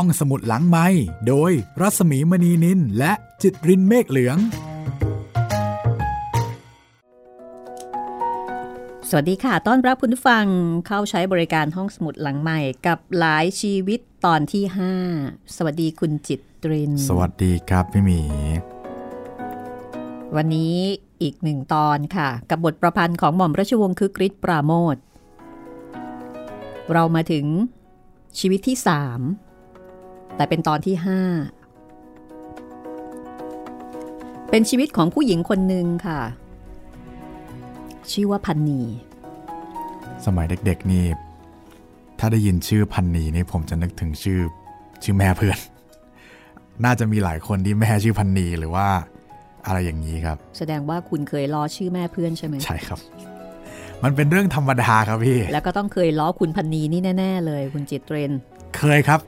ห้องสมุดหลังไม้โดยรัสมีมณีนินและจิตรินเมฆเหลือง สวัสดีค่ะ ต้อนรับคุณผู้ฟังเข้าใช้บริการห้องสมุดหลังใหม่กับหลายชีวิตตอนที่ 5 สวัสดีคุณจิตริน สวัสดีครับพี่หมี วันนี้อีกหนึ่งตอนค่ะ กับบทประพันธ์ของหม่อมราชวงศ์คึกฤทธิ์ปราโมทเรามาถึงชีวิตที่สาม แต่เป็นตอนที่ห้าเป็นชีวิตของผู้หญิงคนหนึ่งค่ะ ชื่อว่าพันนี สมัยเด็กๆนี่ ถ้าได้ยินชื่อพันนีนี่ผมจะนึกถึงชื่อชื่อแม่เพื่อน น่าจะมีหลายคนที่แม่ชื่อพันนีหรือว่าอะไรอย่างนี้ครับ แสดงว่าคุณเคยล้อชื่อแม่เพื่อนใช่ไหมใช่ครับ มันเป็นเรื่องธรรมดาครับพี่ แล้วก็ต้องเคยล้อคุณพันนีนี่แน่ ๆ เลย คุณจิตเรน เคยครับ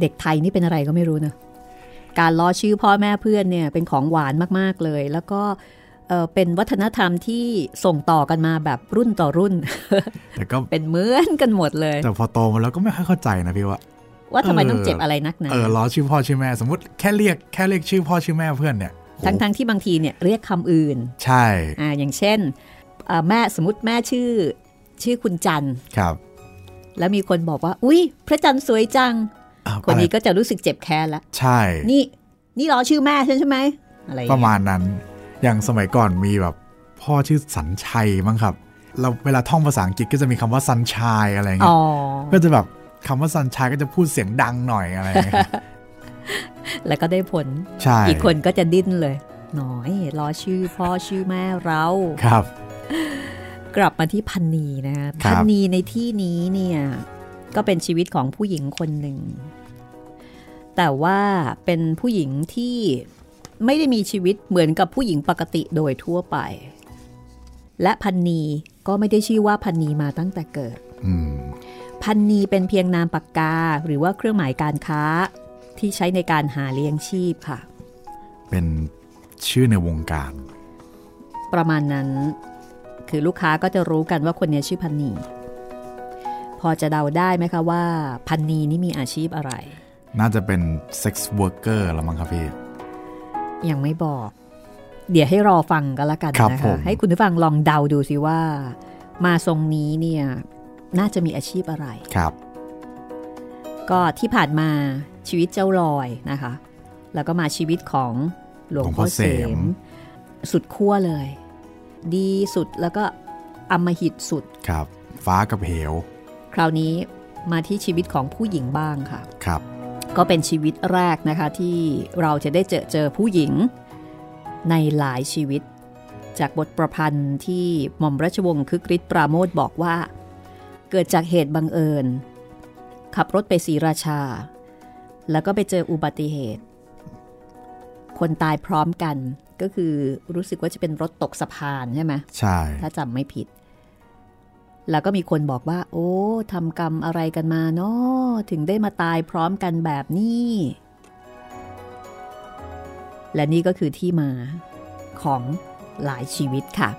เด็กไทยนี่เป็นอะไรก็ไม่รู้นะการล้อชื่อพ่อแม่เพื่อนเนี่ยเป็นของหวานมากๆเลย แล้วก็เอ่อเป็นวัฒนธรรมที่ส่งต่อกันมาแบบรุ่นต่อรุ่น แต่ก็เป็นเหมือนกันหมดเลย แต่พอโตมาแล้วก็ไม่ค่อยเข้าใจนะพี่ว่าว่าทำไมเออต้องเจ็บอะไรนักหนาเออล้อชื่อพ่อชื่อแม่สมมติแค่เรียกแค่เรียกชื่อพ่อชื่อแม่เพื่อนเนี่ยโหทั้งๆที่บางทีเนี่ยเรียกคำอื่น ใช่อ่าอย่างเช่นเอ่อแม่สมมติแม่ชื่อชื่อคุณจันทร์ครับ แล้วมีคนบอกว่า อุ้ยพระจันทร์สวยจังอ้าว คนนี้อะไรก็จะรู้สึกเจ็บแค้นละใช่ นี่นี่ล้อชื่อแม่ฉันใช่ไหมอะไรอย่งปเงี้ยระมาณนั้น อย่างสมัยก่อนมีแบบ พ่อชื่อสัญชัยมั้งครับ เราเวลาท่องภาษาอังกฤษก็จะมีคำว่าซันชายอะไรอ๋เงี้อยก็จะแบบคำว่าซันชายก็จะพูดเสียงดังหน่อยอะไรเงี้ยแล้วก็ได้ผลใช่อีกคนก็จะดิ้นเลย หน่อยล้อชื่อพ่อชื่อแม่เราครับ กลับมาที่พันนีนะคะครับพันนีในที่นี้เนี่ยก็เป็นชีวิตของผู้หญิงคนหนึ่ง แต่ว่าเป็นผู้หญิงที่ไม่ได้มีชีวิตเหมือนกับผู้หญิงปกติโดยทั่วไป และพันนีก็ไม่ได้ชื่อว่าพันนีมาตั้งแต่เกิดอืมพรรณีเป็นเพียงนามปากกาหรือว่าเครื่องหมายการค้าที่ใช้ในการหาเลี้ยงชีพค่ะ เป็นชื่อในวงการ ประมาณนั้น คือลูกค้าก็จะรู้กันว่าคนนี้ชื่อพรรณี พอจะเดาได้ไหมคะว่า พรรณีนี่มีอาชีพอะไร น่าจะเป็น sex worker ละมั้งครับพี่ ยังไม่บอก เดี๋ยวให้รอฟังกันละกันครับผมนะคะให้คุณผู้ฟังลองเดาดูสิว่า มาทรงนี้เนี่ย น่าจะมีอาชีพอะไรครับ ก็ที่ผ่านมาชีวิตเจ้าลอยนะคะ แล้วก็มาชีวิตของหลวงพ่อเสม สุดขั้วเลย ดีสุดแล้วก็อำมหิตสุดครับ ฟ้ากับเหว คราวนี้มาที่ชีวิตของผู้หญิงบ้างค่ะ ครับ ก็เป็นชีวิตแรกนะคะที่เราจะได้เจอเจอผู้หญิงในหลายชีวิต จากบทประพันธ์ที่หม่อมราชวงศ์คึกฤทธิ์ปราโมทบอกว่า เกิดจากเหตุบังเอิญ ขับรถไปศรีราชา แล้วก็ไปเจออุบัติเหตุ คนตายพร้อมกันก็คือรู้สึกว่าจะเป็นรถตกสะพานใช่ไหมใช่ ถ้าจำไม่ผิด แล้วก็มีคนบอกว่า โอ้ทำกรรมอะไรกันมาเนาะถึงได้มาตายพร้อมกันแบบนี้ และนี่ก็คือที่มาของหลายชีวิตค่ะ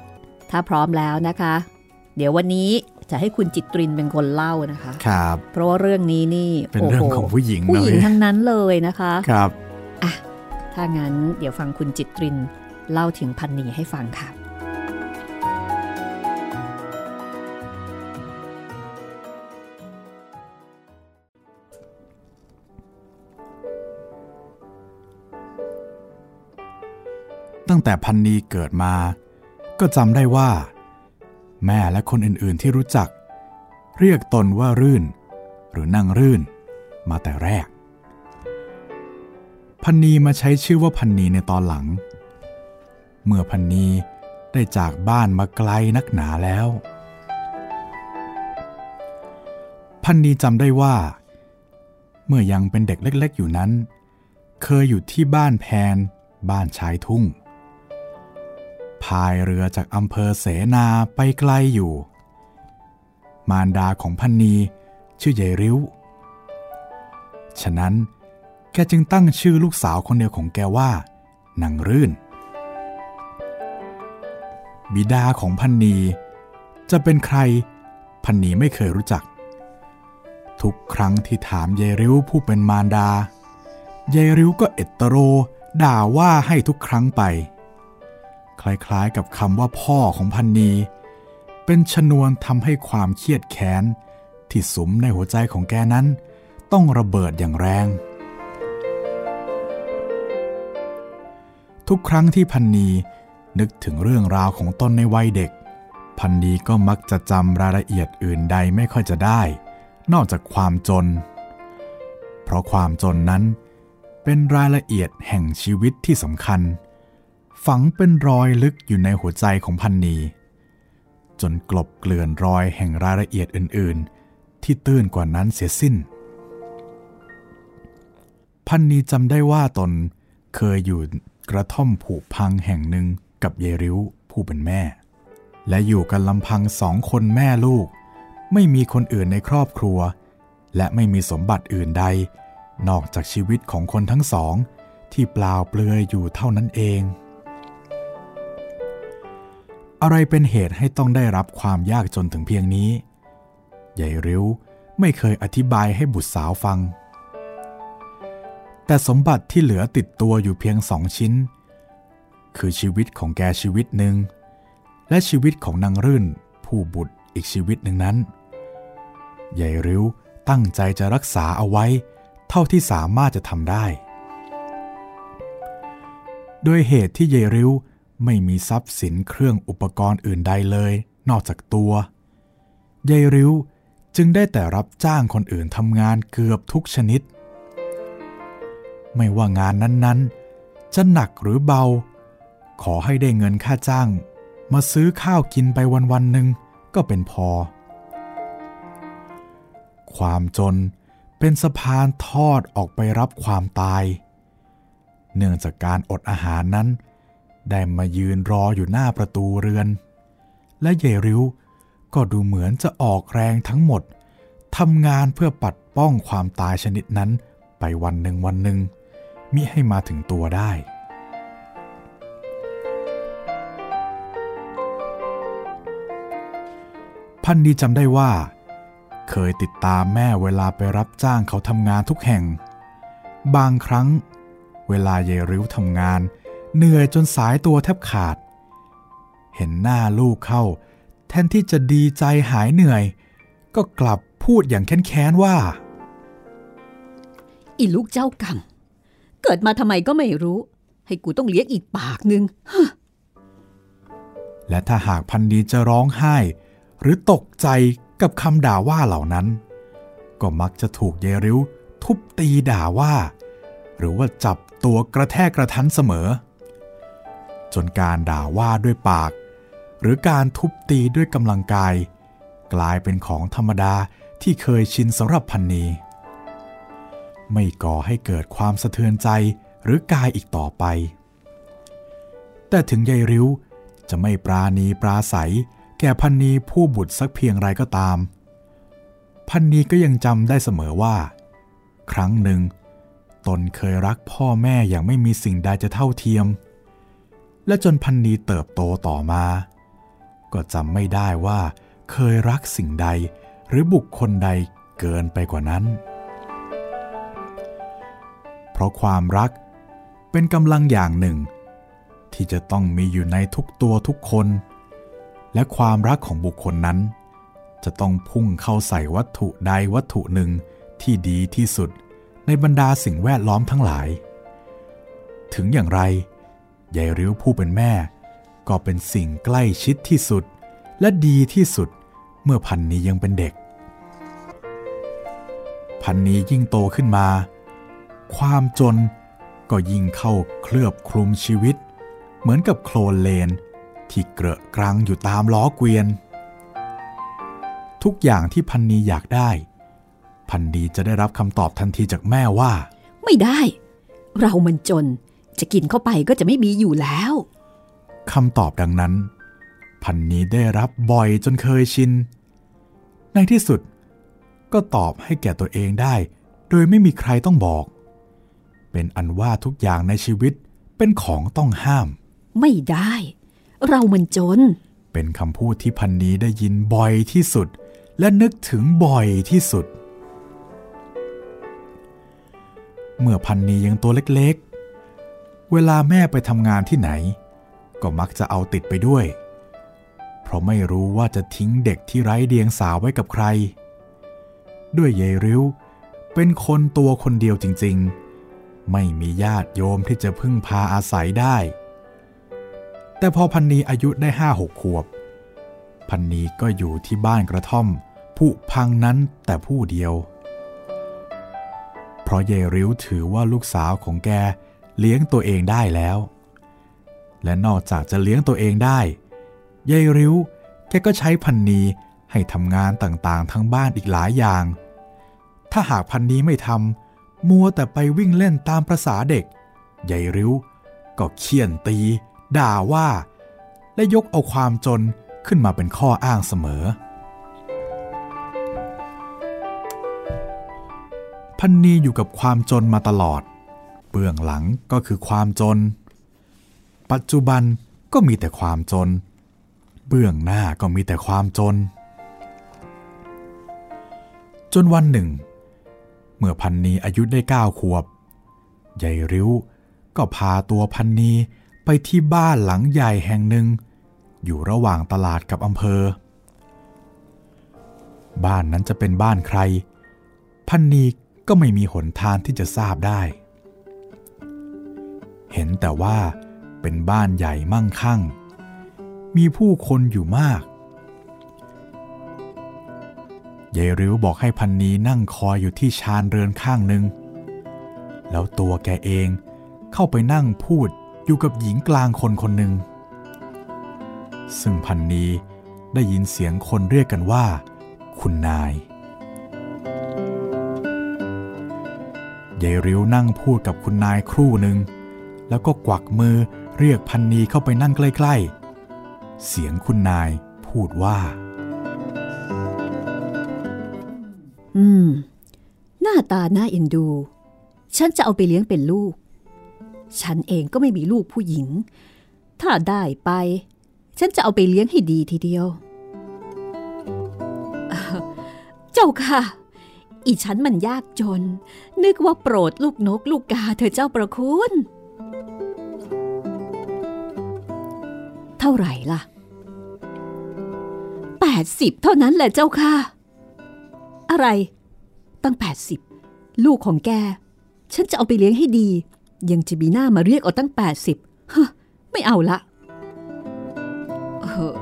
ถ้าพร้อมแล้วนะคะ เดี๋ยววันนี้จะให้คุณจิตรินเป็นคนเล่านะคะครับ เพราะว่าเรื่องนี้นี่เป็นโอ้เรื่โหองของผู้หญิงผู้นะหญิงพี่ทั้งนั้นเลยนะคะครับอะถ้างั้นเดี๋ยวฟังคุณจิตรินเล่าถึงพันนีให้ฟังค่ะ ตั้งแต่พันนีเกิดมา ก็จำได้ว่า แม่และคนอื่นๆที่รู้จัก เรียกตนว่ารื่น หรือนั่งรื่น มาแต่แรก พันนีมาใช้ชื่อว่าพันนีในตอนหลัง เมื่อพันนีได้จากบ้านมาไกลนักหนาแล้ว พันนีจำได้ว่า เมื่อยังเป็นเด็กเล็ก ๆ อยู่นั้น เคยอยู่ที่บ้านแพนบ้านชายทุ่ง พายเรือจากอำเภอเสนาไปไกลอยู่ มารดาของพันนีชื่อยายริ้ว ฉะนั้นแกจึงตั้งชื่อลูกสาวคนเดียวของแกว่านางรื่น บิดาของพันนีจะเป็นใครพันนีไม่เคยรู้จัก ทุกครั้งที่ถามยายริ้วผู้เป็นมารดายายริ้วก็เอตโร ด่าว่าให้ทุกครั้งไป คล้ายๆกับคำว่าพ่อของพันนี เป็นชนวนทำให้ความเครียดแค้น ที่สุมในหัวใจของแกนั้น ต้องระเบิดอย่างแรง ทุกครั้งที่พันนีนึกถึงเรื่องราวของต้นในวัยเด็ก พันนีก็มักจะจำรายละเอียดอื่นใดไม่ค่อยจะได้ นอกจากความจน เพราะความจนนั้นเป็นรายละเอียดแห่งชีวิตที่สำคัญ ฝังเป็นรอยลึกอยู่ในหัวใจของพันนี จนกลบเกลื่อนรอยแห่งรายละเอียดอื่น ๆ ที่ตื้นกว่านั้นเสียสิ้น พันนีจำได้ว่าตนเคยอยู่กระท่อมผูกพังแห่งหนึ่งกับเยริ้วผู้เป็นแม่ และอยู่กันลำพังสองคนแม่ลูก ไม่มีคนอื่นในครอบครัว และไม่มีสมบัติอื่นใด นอกจากชีวิตของคนทั้งสอง ที่เปล่าเปลือยอยู่เท่านั้นเอง อะไรเป็นเหตุให้ต้องได้รับความยากจนถึงเพียงนี้ใหญ่ริ้วไม่เคยอธิบายให้บุตรสาวฟัง แต่สมบัติที่เหลือติดตัวอยู่เพียงสองชิ้น คือชีวิตของแกชีวิตหนึ่ง และชีวิตของนางรื่นผู้บุตรอีกชีวิตหนึ่งนั้น ใหญ่ริ้วตั้งใจจะรักษาเอาไว้ เท่าที่สามารถจะทำได้ โดยเหตุที่เยริ้ว ไม่มีทรัพย์สินเครื่องอุปกรณ์อื่นใดเลย นอกจากตัวเยริ้วจึงได้แต่รับจ้างคนอื่นทำงานเกือบทุกชนิด ไม่ว่างานนั้นๆ จะหนักหรือเบา ขอให้ได้เงินค่าจ้าง มาซื้อข้าวกินไปวันๆหนึ่งก็เป็นพอ ความจนเป็นสะพานทอดออกไปรับความตาย เนื่องจากการอดอาหารนั้น ได้มายืนรออยู่หน้าประตูเรือน และเยริ้วก็ดูเหมือนจะออกแรงทั้งหมดทำงานเพื่อปัดป้องความตายชนิดนั้นไปวันหนึ่งวันหนึ่งมิให้มาถึงตัวได้ พันดีจำได้ว่า เคยติดตามแม่เวลาไปรับจ้างเขาทำงานทุกแห่ง บางครั้ง เวลาเยริ้วทำงาน เหนื่อยจนสายตัวแทบขาด เห็นหน้าลูกเข้า แทนที่จะดีใจหายเหนื่อย ก็กลับพูดอย่างแค้นๆว่า อีลูกเจ้ากรรมเกิดมาทำไมก็ไม่รู้ ให้กูต้องเลี้ยงอีกปากหนึ่งและถ้าหากพันดีจะร้องไห้ หรือตกใจกับคำด่าว่าเหล่านั้น ก็มักจะถูกเยริ้ว ทุบตีด่าว่า หรือว่าจับตัวกระแทกกระทันเสมอ จนการด่าว่าด้วยปาก หรือการทุบตีด้วยกำลังกาย กลายเป็นของธรรมดาที่เคยชินสำหรับพันนีไม่ก่อให้เกิดความสะเทือนใจหรือกายอีกต่อไป แต่ถึงยายริ้วจะไม่ปราณีปราศัย แก่พันนีผู้บุตรสักเพียงไรก็ตาม พันนีก็ยังจำได้เสมอว่า ครั้งหนึ่ง ตนเคยรักพ่อแม่อย่างไม่มีสิ่งใดจะเท่าเทียม และจนพันนีเติบโตต่อมา ก็จำไม่ได้ว่าเคยรักสิ่งใดหรือบุคคลใดเกินไปกว่านั้น เพราะความรักเป็นกำลังอย่างหนึ่ง ที่จะต้องมีอยู่ในทุกตัวทุกคน และความรักของบุคคลนั้น จะต้องพุ่งเข้าใส่วัตถุใดวัตถุหนึ่งที่ดีที่สุดในบรรดาสิ่งแวดล้อมทั้งหลาย ถึงอย่างไร ยายริ้วผู้เป็นแม่ ก็เป็นสิ่งใกล้ชิดที่สุด และดีที่สุดเมื่อพันนี้ยังเป็นเด็ก พันนี้ยิ่งโตขึ้นมา ความจนก็ยิ่งเข้าเคลือบคลุมชีวิต เหมือนกับโคลนเลน ที่เกระกรังอยู่ตามล้อเกวียน ทุกอย่างที่พันนีอยากได้ พันนีจะได้รับคำตอบทันทีจากแม่ว่า ไม่ได้ เรามันจน จะกินเข้าไปก็จะไม่มีอยู่แล้วคำตอบดังนั้น พันนีได้รับบ่อยจนเคยชิน ในที่สุด ก็ตอบให้แก่ตัวเองได้ โดยไม่มีใครต้องบอก เป็นอันว่าทุกอย่างในชีวิตเป็นของต้องห้าม ไม่ได้ เรามันจน เป็นคำพูดที่พันนี้ได้ยินบ่อยที่สุด และนึกถึงบ่อยที่สุดมื่อพันนียังตัวเล็กๆ เวลาแม่ไปทำงานที่ไหน ก็มักจะเอาติดไปด้วย เพราะไม่รู้ว่าจะทิ้งเด็กที่ไร้เดียงสาวไว้กับใคร ด้วยเยริ้ว เป็นคนตัวคนเดียวจริง ๆ ไม่มีญาติโยมที่จะพึ่งพาอาศัยได้ แต่พอพันนีอายุได้ห้าหกขวบ พันนีก็อยู่ที่บ้านกระท่อมผุพังนั้นแต่ผู้เดียว เพราะเยริ้วถือว่าลูกสาวของแก เลี้ยงตัวเองได้แล้ว และนอกจากจะเลี้ยงตัวเองได้เยริ้วแกก็ใช้พันนีให้ทำงานต่างๆ ทั้งบ้านอีกหลายอย่าง ถ้าหากพันนีไม่ทำมัวแต่ไปวิ่งเล่นตามประษาเด็กยายริ้ว ก็เคี่ยนตี ด่าว่า และยกเอาความจนขึ้นมาเป็นข้ออ้างเสมอ พันนีอยู่กับความจนมาตลอด บื้องหลังก็คือความจน ปัจจุบันก็มีแต่ความจน เบื้องหน้าก็มีแต่ความจน จนวันหนึ่ง เมื่อพันนีอายุได้เก้าขวบยายริ้วก็พาตัวพันนีไปที่บ้านหลังใหญ่แห่งหนึ่ง อยู่ระหว่างตลาดกับอำเภอ บ้านนั้นจะเป็นบ้านใคร พันนีก็ไม่มีหนทางที่จะทราบได้ เห็นแต่ว่าเป็นบ้านใหญ่มั่งคั่ง มีผู้คนอยู่มากยายริ้วบอกให้พันนีนั่งคอยอยู่ที่ชานเรือนข้างหนึ่ง แล้วตัวแกเองเข้าไปนั่งพูดอยู่กับหญิงกลางคนคนหนึ่ง ซึ่งพันนีได้ยินเสียงคนเรียกกันว่า คุณนายยายริ้วนั่งพูดกับคุณนายครู่หนึ่ง แล้วก็กวักมือเรียกพันนีเข้าไปนั่งใกล้ ๆ เสียงคุณนายพูดว่า อืม หน้าตาน่าเอ็นดู ฉันจะเอาไปเลี้ยงเป็นลูก ฉันเองก็ไม่มีลูกผู้หญิง ถ้าได้ไป ฉันจะเอาไปเลี้ยงให้ดีทีเดียว เจ้าค่ะอีฉันมันยากจน นึกว่าโปรดลูกนกลูกกาเธอเจ้าประคุณ เท่าไหร่ล่ะแปดสิบเท่านั้นแหละเจ้าค่ะ อะไร ตั้งแปดสิบลูกของแก ฉันจะเอาไปเลี้ยงให้ดี ยังจะมีหน้ามาเรียกเอาตั้งแปดสิบฮะไม่เอาละเออ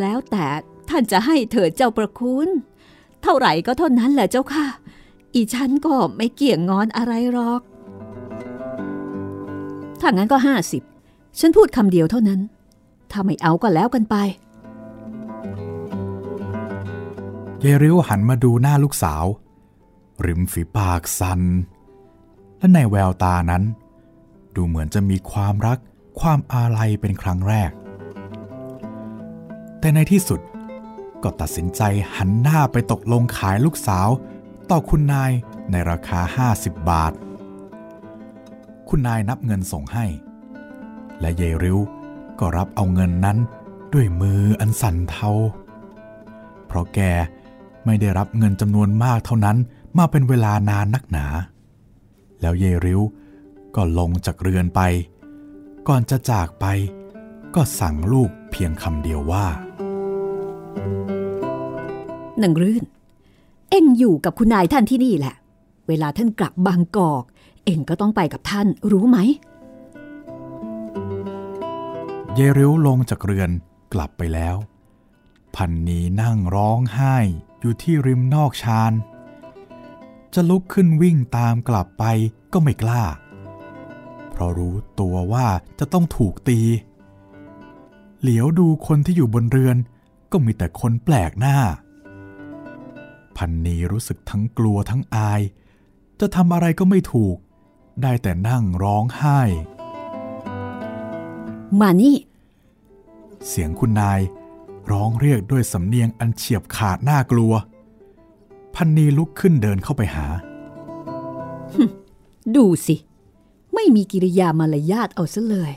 แล้วแต่ท่านจะให้เถิดเจ้าประคุณเท่าไหร่ก็เท่านั้นแหละเจ้าค่ะ อีฉันก็ไม่เกี่ยงงอนอะไรหรอก ถ้างั้นก็ห้าสิบ ฉันพูดคำเดียวเท่านั้น ถ้าไม่เอาก็แล้วกันไปเยริ้วหันมาดูหน้าลูกสาว ริมฝีปากสัน และในแววตานั้น ดูเหมือนจะมีความรักความอาลัยเป็นครั้งแรก แต่ในที่สุดก็ตัดสินใจหันหน้าไปตกลงขายลูกสาว ต่อคุณนายในราคา 50 บาท คุณนายนับเงินส่งให้ และเยริ้ว ก็รับเอาเงินนั้นด้วยมืออันสั่นเทา เพราะแกไม่ได้รับเงินจำนวนมากเท่านั้นมาเป็นเวลานานนักหนา แล้วเยริ้วก็ลงจากเรือนไป ก่อนจะจากไป ก็สั่งลูกเพียงคำเดียวว่าหนังรื่น เอ็งอยู่กับคุณนายท่านที่นี่แหละ เวลาท่านกลับบางกอก เอ็งก็ต้องไปกับท่านรู้ไหม เยริ้วลงจากเรือนกลับไปแล้ว พันนีนั่งร้องไห้อยู่ที่ริมนอกชาน จะลุกขึ้นวิ่งตามกลับไปก็ไม่กล้า เพราะรู้ตัวว่าจะต้องถูกตี เหลียวดูคนที่อยู่บนเรือนก็มีแต่คนแปลกหน้า พันนีรู้สึกทั้งกลัวทั้งอาย จะทำอะไรก็ไม่ถูก ได้แต่นั่งร้องไห้ มานี่ เสียงคุณนายร้องเรียกด้วยสำเนียงอันเฉียบขาดน่ากลัว พันนีลุกขึ้นเดินเข้าไปหา ดูสิ ไม่มีกิริยามารยาทเอาซะเลย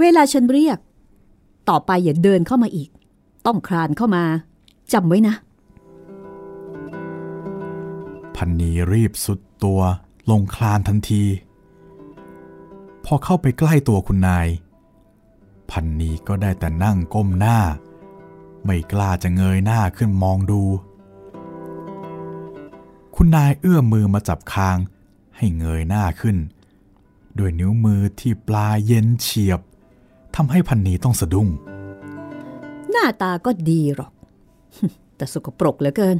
เวลาฉันเรียก ต่อไปอย่าเดินเข้ามาอีก ต้องคลานเข้ามาจำไว้นะ พันนีรีบสุดตัวลงคลานทันที พอเข้าไปใกล้ตัวคุณนาย พันนีก็ได้แต่นั่งก้มหน้า ไม่กล้าจะเงยหน้าขึ้นมองดู คุณนายเอื้อมมือมาจับคางให้เงยหน้าขึ้น ด้วยนิ้วมือที่ปลายเย็นเฉียบทำให้พันนีต้องสะดุ้ง หน้าตาก็ดีหรอก แต่สกปรกเหลือเกิน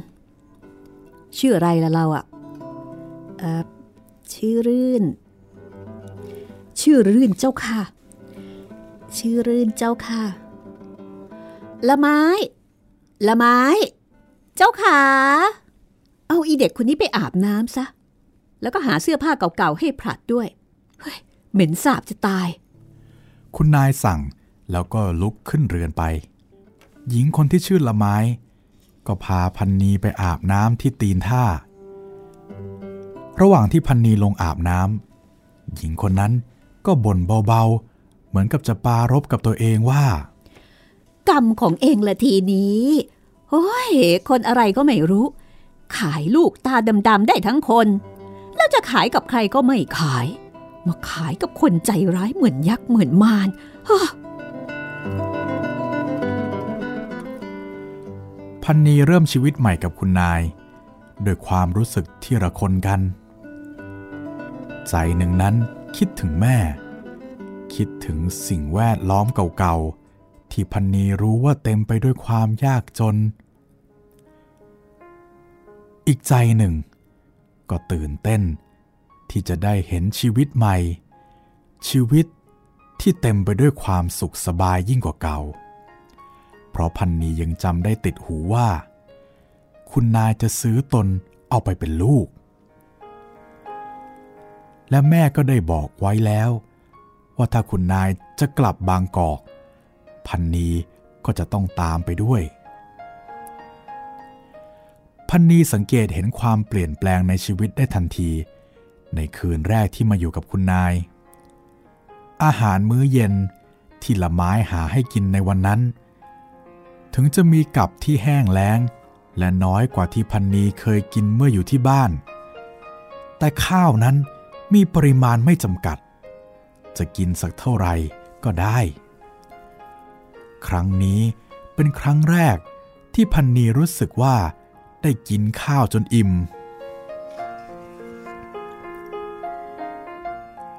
ชื่ออะไรละเราอะเอ่อชื่อรื่น ชื่อรื่นเจ้าค่ะ ชื่อรื่นเจ้าค่ะ ละไม้ ละไม้ เจ้าขาเอาอีเด็กคนนี้ไปอาบน้ำซะ แล้วก็หาเสื้อผ้าเก่าๆให้ผลัดด้วย เฮ้ย เหม็นสาบจะตาย คุณนายสั่งแล้วก็ลุกขึ้นเรือนไป หญิงคนที่ชื่อละไม้ ก็พาพันนีไปอาบน้ำที่ตีนท่า ระหว่างที่พันนีลงอาบน้ำหญิงคนนั้น ก็บ่นเบาๆ เหมือนกับจะปารบกับตัวเองว่า กรรมของเองละทีนี้โอ้ยคนอะไรก็ไม่รู้ ขายลูกตาดำๆได้ทั้งคน แล้วจะขายกับใครก็ไม่ขาย มาขายกับคนใจร้ายเหมือนยักษ์เหมือนมารฮะพันนีเริ่มชีวิตใหม่กับคุณนายโดยความรู้สึกที่ระคนกัน ใจหนึ่งนั้น คิดถึงแม่ คิดถึงสิ่งแวดล้อมเก่าๆ ที่พันนีรู้ว่าเต็มไปด้วยความยากจน อีกใจหนึ่ง ก็ตื่นเต้น ที่จะได้เห็นชีวิตใหม่ ชีวิตที่เต็มไปด้วยความสุขสบายยิ่งกว่าเก่า เพราะพันนียังจำได้ติดหูว่า คุณนายจะซื้อตนเอาไปเป็นลูก และแม่ก็ได้บอกไว้แล้ว ว่าถ้าคุณนายจะกลับบางกอก พันนีก็จะต้องตามไปด้วย พันนีสังเกตเห็นความเปลี่ยนแปลงในชีวิตได้ทันที ในคืนแรกที่มาอยู่กับคุณนาย อาหารมื้อเย็นที่ละไม้หาให้กินในวันนั้น ถึงจะมีกับที่แห้งแล้ง และน้อยกว่าที่พันนีเคยกินเมื่ออยู่ที่บ้าน แต่ข้าวนั้น มีปริมาณไม่จำกัด จะกินสักเท่าไหร่ก็ได้ ครั้งนี้เป็นครั้งแรกที่พันนีรู้สึกว่าได้กินข้าวจนอิ่ม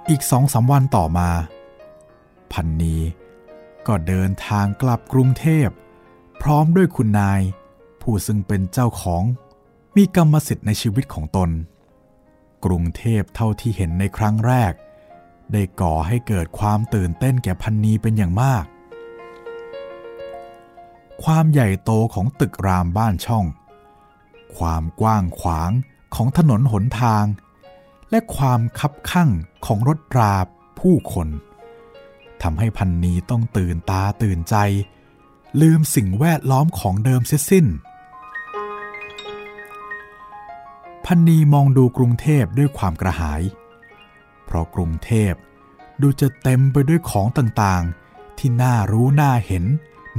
อีกสองสาวันต่อมา พันนีก็เดินทางกลับกรุงเทพ พร้อมด้วยคุณนาย ผู้ซึ่งเป็นเจ้าของมีกรรมสิทธิ์ในชีวิตของตน กรุงเทพเท่าที่เห็นในครั้งแรก ได้ก่อให้เกิดความตื่นเต้นแก่พันนีเป็นอย่างมาก ความใหญ่โตของตึกรามบ้านช่อง ความกว้างขวางของถนนหนทาง และความคับคั่งของรถราผู้คนทำให้พันนีต้องตื่นตาตื่นใจ ลืมสิ่งแวดล้อมของเดิมเสียสิ้น พันนีมองดูกรุงเทพด้วยความกระหาย เพราะกรุงเทพดูจะเต็มไปด้วยของต่างๆ ที่น่ารู้น่าเห็น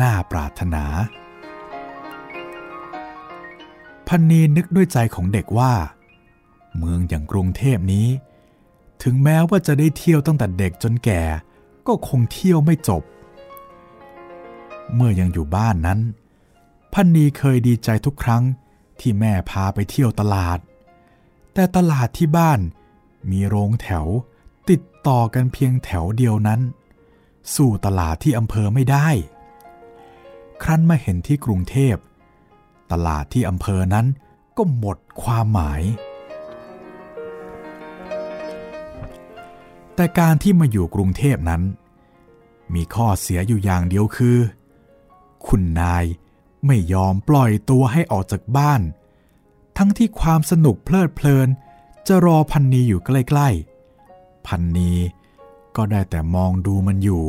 น่าปรารถนา พันนีนึกด้วยใจของเด็กว่า เมืองอย่างกรุงเทพนี้ ถึงแม้ว่าจะได้เที่ยวตั้งแต่เด็กจนแก่ ก็คงเที่ยวไม่จบ เมื่อยังอยู่บ้านนั้น พันนีเคยดีใจทุกครั้งที่แม่พาไปเที่ยวตลาด แต่ตลาดที่บ้านมีโรงแถวติดต่อกันเพียงแถวเดียวนั้น สู่ตลาดที่อำเภอไม่ได้ ครั้นมาเห็นที่กรุงเทพ ตลาดที่อำเภอนั้นก็หมดความหมาย แต่การที่มาอยู่กรุงเทพนั้น มีข้อเสียอยู่อย่างเดียวคือ คุณนายไม่ยอมปล่อยตัวให้ออกจากบ้าน ทั้งที่ความสนุกเพลิดเพลิน จะรอพันนีอยู่ใกล้ๆ พันนีก็ได้แต่มองดูมันอยู่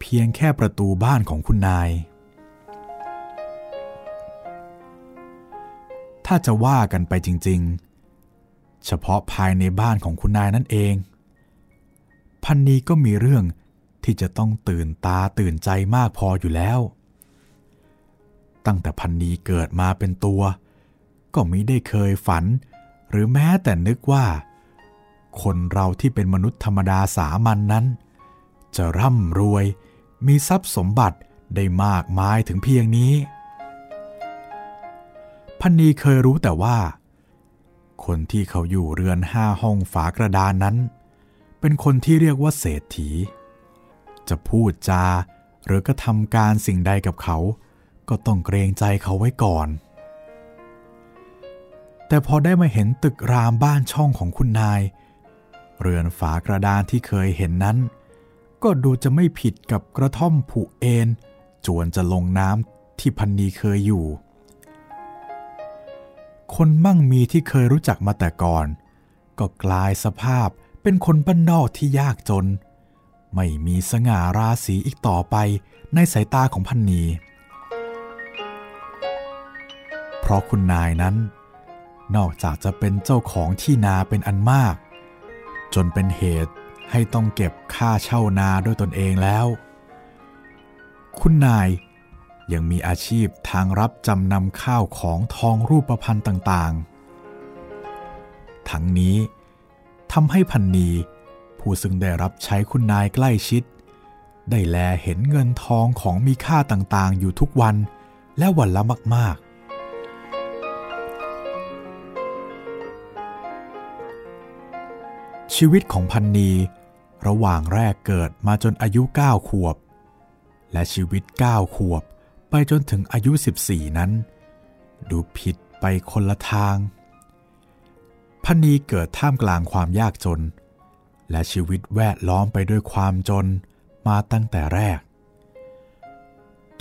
เพียงแค่ประตูบ้านของคุณนาย ถ้าจะว่ากันไปจริงๆ เฉพาะภายในบ้านของคุณนายนั่นเอง พันนีก็มีเรื่องที่จะต้องตื่นตาตื่นใจมากพออยู่แล้ว ตั้งแต่พันนีเกิดมาเป็นตัว ก็มิได้เคยฝัน หรือแม้แต่นึกว่า คนเราที่เป็นมนุษย์ธรรมดาสามัญนนั้น จะร่ำรวยมีทรัพย์สมบัติได้มากมายถึงเพียงนี้ พันนีเคยรู้แต่ว่า คนที่เขาอยู่เรือนห้าห้องฝากระดานนั้น เป็นคนที่เรียกว่าเศรษฐี จะพูดจาหรือกระทำการสิ่งใดกับเขา ก็ต้องเกรงใจเขาไว้ก่อน แต่พอได้มาเห็นตึกรามบ้านช่องของคุณนาย เรือนฝากระดานที่เคยเห็นนั้น ก็ดูจะไม่ผิดกับกระท่อมผุเอน จวนจะลงน้ำที่พันนีเคยอยู่ คนมั่งมีที่เคยรู้จักมาแต่ก่อน ก็กลายสภาพเป็นคนบ้านนอกที่ยากจน ไม่มีสง่าราศีอีกต่อไปในสายตาของพันนีเพราะคุณนายนั้น นอกจากจะเป็นเจ้าของที่นาเป็นอันมาก จนเป็นเหตุให้ต้องเก็บค่าเช่านาด้วยตนเองแล้ว คุณนายยังมีอาชีพทางรับจำนำข้าวของทองรูปพรรณต่างๆ ทั้งนี้ทำให้พันนีผู้ซึ่งได้รับใช้คุณนายใกล้ชิด ได้แลเห็นเงินทองของมีค่าต่างๆ อยู่ทุกวันและวันละมาก ชีวิตของพันนีระหว่างแรกเกิดมาจนอายุ 9 ขวบ และชีวิต 9 ขวบไปจนถึงอายุ 14 นั้น ดูผิดไปคนละทาง พันนีเกิดท่ามกลางความยากจน และชีวิตแวดล้อมไปด้วยความจนมาตั้งแต่แรก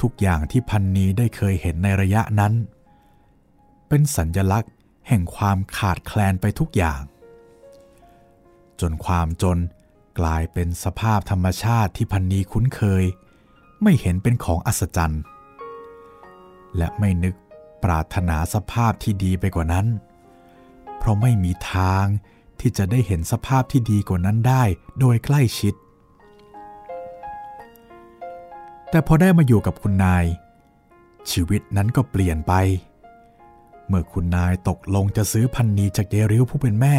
ทุกอย่างที่พันนีได้เคยเห็นในระยะนั้น เป็นสัญญลักษณ์แห่งความขาดแคลนไปทุกอย่าง จนความจนกลายเป็นสภาพธรรมชาติที่พันนีคุ้นเคย ไม่เห็นเป็นของอัศจรรย์ และไม่นึกปรารถนาสภาพที่ดีไปกว่านั้น เพราะไม่มีทางที่จะได้เห็นสภาพที่ดีกว่านั้นได้โดยใกล้ชิด แต่พอได้มาอยู่กับคุณนาย ชีวิตนั้นก็เปลี่ยนไป เมื่อคุณนายตกลงจะซื้อพันนีจากเดริวผู้เป็นแม่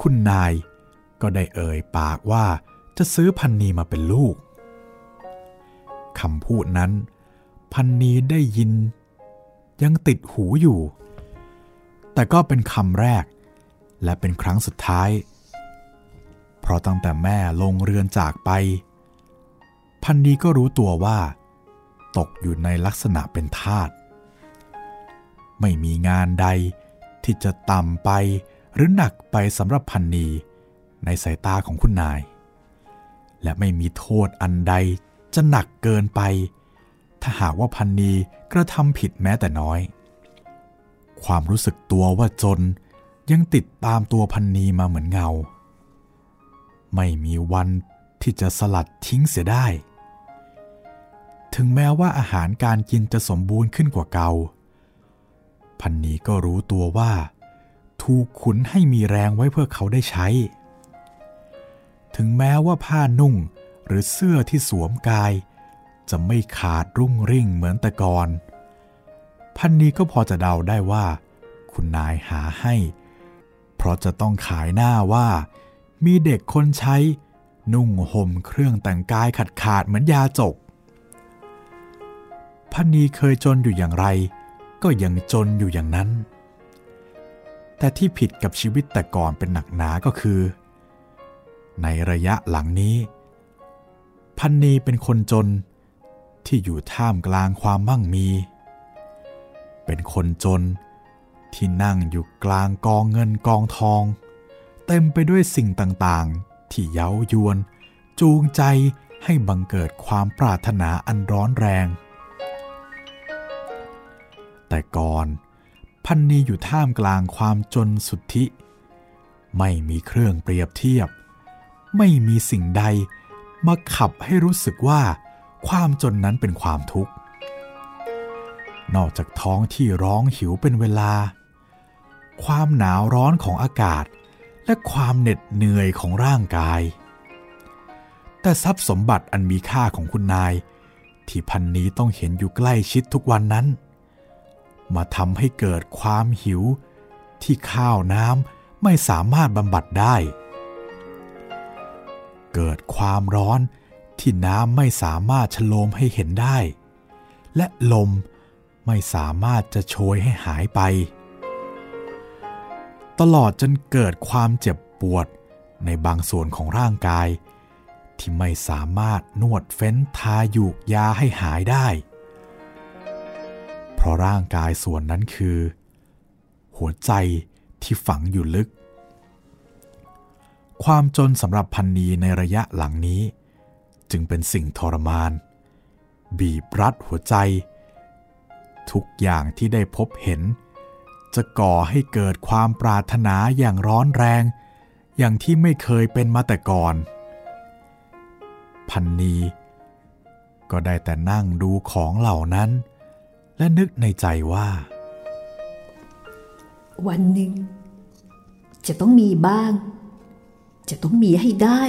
คุณนายก็ได้เอ่ยปากว่าจะซื้อพันนีมาเป็นลูกคำพูดนั้น พันนีได้ยิน ยังติดหูอยู่ แต่ก็เป็นคำแรก และเป็นครั้งสุดท้าย เพราะตั้งแต่แม่ลงเรือนจากไป พันนีก็รู้ตัวว่า ตกอยู่ในลักษณะเป็นทาสไม่มีงานใดที่จะต่ำไป หรือหนักไปสำหรับพันนีในสายตาของคุณนาย และไม่มีโทษอันใดจะหนักเกินไป ถ้าหากว่าพันนีกระทำผิดแม้แต่น้อย ความรู้สึกตัวว่าจนยังติดตามตัวพันนีมาเหมือนเงา ไม่มีวันที่จะสลัดทิ้งเสียได้ ถึงแม้ว่าอาหารการกินจะสมบูรณ์ขึ้นกว่าเกาพันนีก็รู้ตัวว่า ถูกขุนให้มีแรงไว้เพื่อเขาได้ใช้ ถึงแม้ว่าผ้านุ่งหรือเสื้อที่สวมกาย จะไม่ขาดรุ่งริ่งเหมือนแต่ก่อน พันนี้ก็พอจะเดาได้ว่า คุณนายหาให้ เพราะจะต้องขายหน้าว่า มีเด็กคนใช้ นุ่งห่มเครื่องแต่งกายขาดขาดเหมือนยาจก พันนีเคยจนอยู่อย่างไร ก็ยังจนอยู่อย่างนั้น แต่ที่ผิดกับชีวิตแต่ก่อนเป็นหนักหนาก็คือ ในระยะหลังนี้ พันนีเป็นคนจนที่อยู่ท่ามกลางความมั่งมี เป็นคนจนที่นั่งอยู่กลางกองเงินกองทอง เต็มไปด้วยสิ่งต่างๆ ที่เย้ายวน จูงใจให้บังเกิดความปรารถนาอันร้อนแรง แต่ก่อน พันนีอยู่ท่ามกลางความจนสุดทิไม่มีเครื่องเปรียบเทียบ ไม่มีสิ่งใดมาขับให้รู้สึกว่า ความจนนั้นเป็นความทุกข์ นอกจากท้องที่ร้องหิวเป็นเวลา ความหนาวร้อนของอากาศ และความเหน็ดเหนื่อยของร่างกาย แต่ทรัพย์สมบัติอันมีค่าของคุณนาย ที่พันนี้ต้องเห็นอยู่ใกล้ชิดทุกวันนั้น มาทำให้เกิดความหิว ที่ข้าวน้ำไม่สามารถบำบัดได้ เกิดความร้อนที่น้ำไม่สามารถชโลมให้เห็นได้ และลมไม่สามารถจะโชยให้หายไป ตลอดจนเกิดความเจ็บปวดในบางส่วนของร่างกาย ที่ไม่สามารถนวดเฟ้นทายูกยาให้หายได้ ราะร่างกายส่วนนั้นคือ หัวใจที่ฝังอยู่ลึก ความจนสำหรับพันนีในระยะหลังนี้ จึงเป็นสิ่งทรมาน บีบรัดหัวใจ ทุกอย่างที่ได้พบเห็น จะก่อให้เกิดความปรารถนาอย่างร้อนแรง อย่างที่ไม่เคยเป็นมาแต่ก่อน พันนีก็ได้แต่นั่งดูของเหล่านั้น และนึกในใจว่า วันหนึ่ง จะต้องมีบ้าง จะต้องมีให้ได้